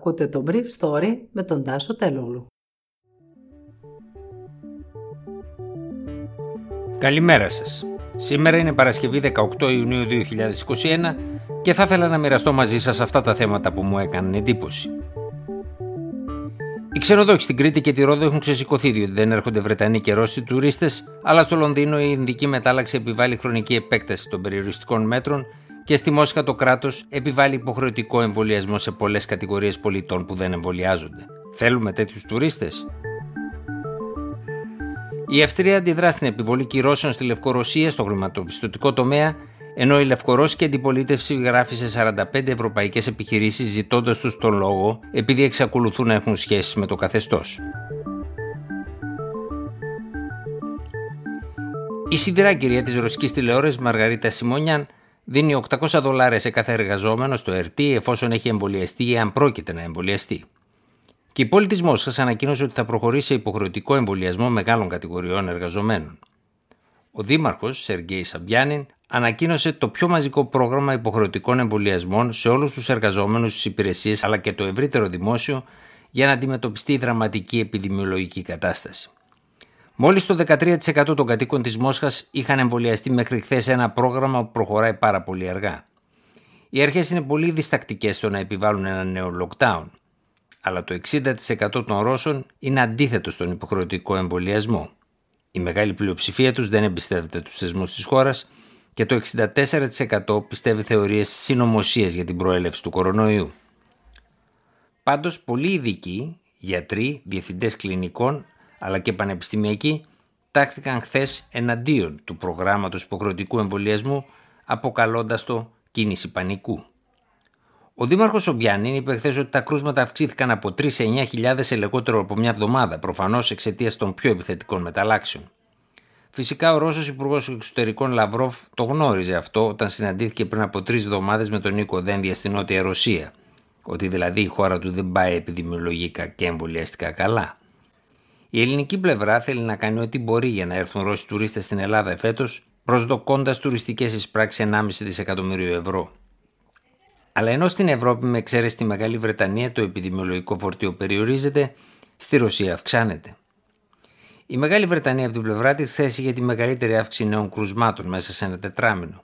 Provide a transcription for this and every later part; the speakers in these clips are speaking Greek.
Ακούτε το Brief Story με τον Τάσο Τελούλου. Καλημέρα σας. Σήμερα είναι Παρασκευή 18 Ιουνίου 2021 και θα ήθελα να μοιραστώ μαζί σας αυτά τα θέματα που μου έκαναν εντύπωση. Οι ξενοδόχοι στην Κρήτη και τη Ρόδο έχουν ξεσηκωθεί διότι δεν έρχονται Βρετανοί και Ρώσοι τουρίστες, αλλά στο Λονδίνο η Ινδική μετάλλαξη επιβάλλει χρονική επέκταση των περιοριστικών μέτρων και στη Μόσχα το κράτος επιβάλλει υποχρεωτικό εμβολιασμό σε πολλές κατηγορίες πολιτών που δεν εμβολιάζονται. Θέλουμε τέτοιους τουρίστες; Η Αυστρία αντιδρά στην επιβολή κυρώσεων στη Λευκορωσία στο χρηματοπιστωτικό τομέα, ενώ η Λευκορώσικη αντιπολίτευση γράφει σε 45 ευρωπαϊκές επιχειρήσεις ζητώντας τους τον λόγο επειδή εξακολουθούν να έχουν σχέσεις με το καθεστώς. Η σιδηράκυρια της ρωσικής τηλεόρασης Μαργαρίτα Σιμόνιαν δίνει 800 δολάρια σε κάθε εργαζόμενο στο ΕΡΤ εφόσον έχει εμβολιαστεί ή αν πρόκειται να εμβολιαστεί. Και η πόλη της Μόσχας ανακοίνωσε ότι θα προχωρήσει σε υποχρεωτικό εμβολιασμό μεγάλων κατηγοριών εργαζομένων. Ο Δήμαρχος Σεργέη Σαμπιάνιν ανακοίνωσε το πιο μαζικό πρόγραμμα υποχρεωτικών εμβολιασμών σε όλους τους εργαζόμενους στις υπηρεσίες αλλά και το ευρύτερο δημόσιο για να αντιμετωπιστεί η δραματική επιδημιολογική κατάσταση. Μόλις το 13% των κατοίκων της Μόσχας είχαν εμβολιαστεί μέχρι χθες ένα πρόγραμμα που προχωράει πάρα πολύ αργά. Οι αρχές είναι πολύ διστακτικές στο να επιβάλλουν ένα νέο lockdown. Αλλά το 60% των Ρώσων είναι αντίθετο στον υποχρεωτικό εμβολιασμό. Η μεγάλη πλειοψηφία τους δεν εμπιστεύεται τους θεσμούς της χώρας και το 64% πιστεύει θεωρίες συνωμοσίας για την προέλευση του κορονοϊού. Πάντως, πολλοί ειδικοί, γιατροί, διευθυντές κλινικών αλλά και πανεπιστημιακοί τάχθηκαν χθες εναντίον του προγράμματος υποχρεωτικού εμβολιασμού αποκαλώντας το κίνηση πανικού. Ο Δήμαρχος Ομπιάννη είπε χθες ότι τα κρούσματα αυξήθηκαν από 3 σε 9.000 σε λιγότερο από μια εβδομάδα, προφανώς εξαιτίας των πιο επιθετικών μεταλλάξεων. Φυσικά ο Ρώσος Υπουργός Εξωτερικών Λαυρόφ το γνώριζε αυτό όταν συναντήθηκε πριν από τρεις εβδομάδες με τον Νίκο Δένδια στην Νότια Ρωσία. Ότι δηλαδή η χώρα του δεν πάει επιδημιολογικά και εμβολιαστικά καλά. Η ελληνική πλευρά θέλει να κάνει ό,τι μπορεί για να έρθουν Ρώσοι τουρίστες στην Ελλάδα φέτο, προσδοκώντας τουριστικές εισπράξεις 1,5 δισεκατομμύριο ευρώ. Αλλά ενώ στην Ευρώπη, με εξαίρεση τη Μεγάλη Βρετανία, το επιδημιολογικό φορτίο περιορίζεται, στη Ρωσία αυξάνεται. Η Μεγάλη Βρετανία από την πλευρά της θέση για τη μεγαλύτερη αύξηση νέων κρουσμάτων μέσα σε ένα τετράμινο.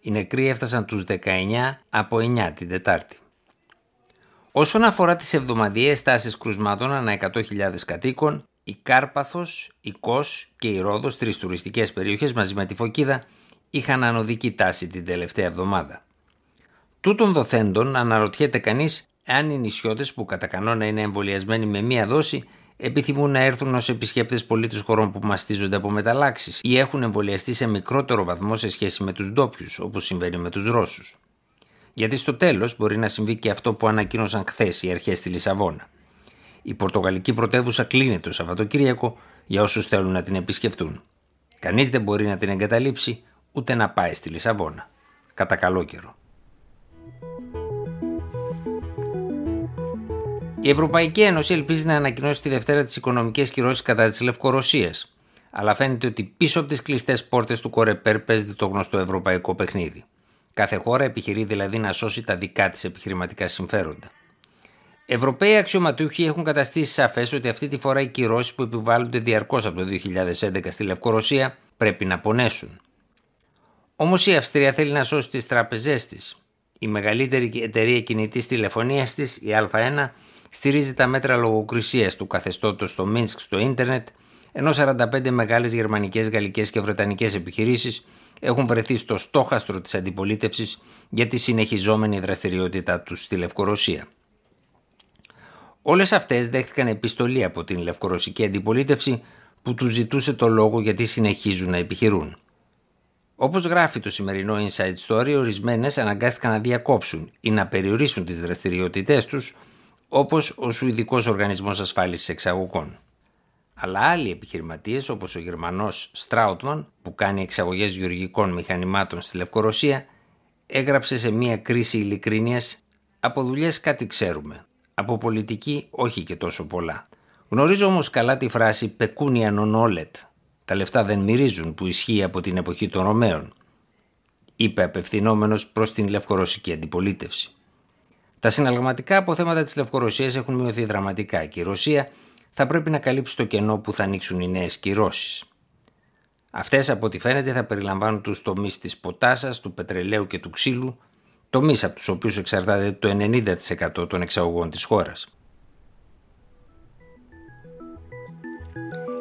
Οι νεκροί έφτασαν τους 19 από 9 την Τετάρτη. Όσον αφορά τις εβδομαδιαίες τάσεις κρουσμάτων ανά 100.000 κατοίκων, η Κάρπαθος, η Κος και η Ρόδος, τρεις τουριστικές περιοχές μαζί με τη Φωκίδα, είχαν ανωδική τάση την τελευταία εβδομάδα. Τούτων δοθέντων αναρωτιέται κανείς εάν οι νησιώτες που κατά κανόνα είναι εμβολιασμένοι με μία δόση επιθυμούν να έρθουν ως επισκέπτες πολίτες χωρών που μαστίζονται από μεταλλάξεις ή έχουν εμβολιαστεί σε μικρότερο βαθμό σε σχέση με τους ντόπιους, όπως συμβαίνει με τους Ρώσους. Γιατί στο τέλος μπορεί να συμβεί και αυτό που ανακοίνωσαν χθες οι αρχές στη Λισαβόνα. Η Πορτογαλική πρωτεύουσα κλείνει το Σαββατοκύριακο για όσους θέλουν να την επισκεφτούν. Κανείς δεν μπορεί να την εγκαταλείψει ούτε να πάει στη Λισαβόνα. Κατά καλό καιρό. Η Ευρωπαϊκή Ένωση ελπίζει να ανακοινώσει τη Δευτέρα τις οικονομικές κυρώσεις κατά της Λευκορωσίας. Αλλά φαίνεται ότι πίσω από τις κλειστές πόρτες του Κορεπέρ παίζεται το γνωστό ευρωπαϊκό παιχνίδι. Κάθε χώρα επιχειρεί δηλαδή να σώσει τα δικά της επιχειρηματικά συμφέροντα. Ευρωπαίοι αξιωματούχοι έχουν καταστήσει σαφές ότι αυτή τη φορά οι κυρώσεις που επιβάλλονται διαρκώς από το 2011 στη Λευκορωσία πρέπει να πονέσουν. Όμως η Αυστρία θέλει να σώσει τις τράπεζέ της. Η μεγαλύτερη εταιρεία κινητής τηλεφωνίας της, η Α1, στηρίζει τα μέτρα λογοκρισίας του καθεστώτος στο Μίνσκ στο ίντερνετ, ενώ 45 μεγάλες γερμανικές, γαλλικές και βρετανικές επιχειρήσεις έχουν βρεθεί στο στόχαστρο της αντιπολίτευσης για τη συνεχιζόμενη δραστηριότητά τους στη Λευκορωσία. Όλες αυτές δέχτηκαν επιστολή από την λευκορωσική αντιπολίτευση που τους ζητούσε το λόγο γιατί συνεχίζουν να επιχειρούν. Όπως γράφει το σημερινό Inside Story, ορισμένες αναγκάστηκαν να διακόψουν ή να περιορίσουν τις δραστηριότητές τους, όπως ο Σουηδικός Οργανισμός Ασφάλισης Εξαγωγών. Αλλά άλλοι επιχειρηματίες, όπως ο Γερμανός Στράουτμαν, που κάνει εξαγωγές γεωργικών μηχανημάτων στη Λευκορωσία, έγραψε σε μια κρίση ειλικρίνειας: Από δουλειές κάτι ξέρουμε. Από πολιτική όχι και τόσο πολλά. Γνωρίζω όμως καλά τη φράση «Πεκούνια non Τα λεφτά δεν μυρίζουν που ισχύει από την εποχή των Ρωμαίων, είπε απευθυνόμενος προς την λευκορωσική αντιπολίτευση. Τα συναλλαγματικά αποθέματα της Λευκορωσίας έχουν μειωθεί δραματικά και η Ρωσία θα πρέπει να καλύψει το κενό που θα ανοίξουν οι νέες κυρώσεις. Αυτές, από ό,τι φαίνεται, θα περιλαμβάνουν τους τομείς της ποτάσας, του πετρελαίου και του ξύλου, τομείς από τους οποίους εξαρτάται το 90% των εξαγωγών της χώρας.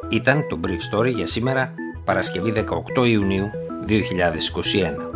Ήταν το Brief Story για σήμερα, Παρασκευή 18 Ιουνίου 2021.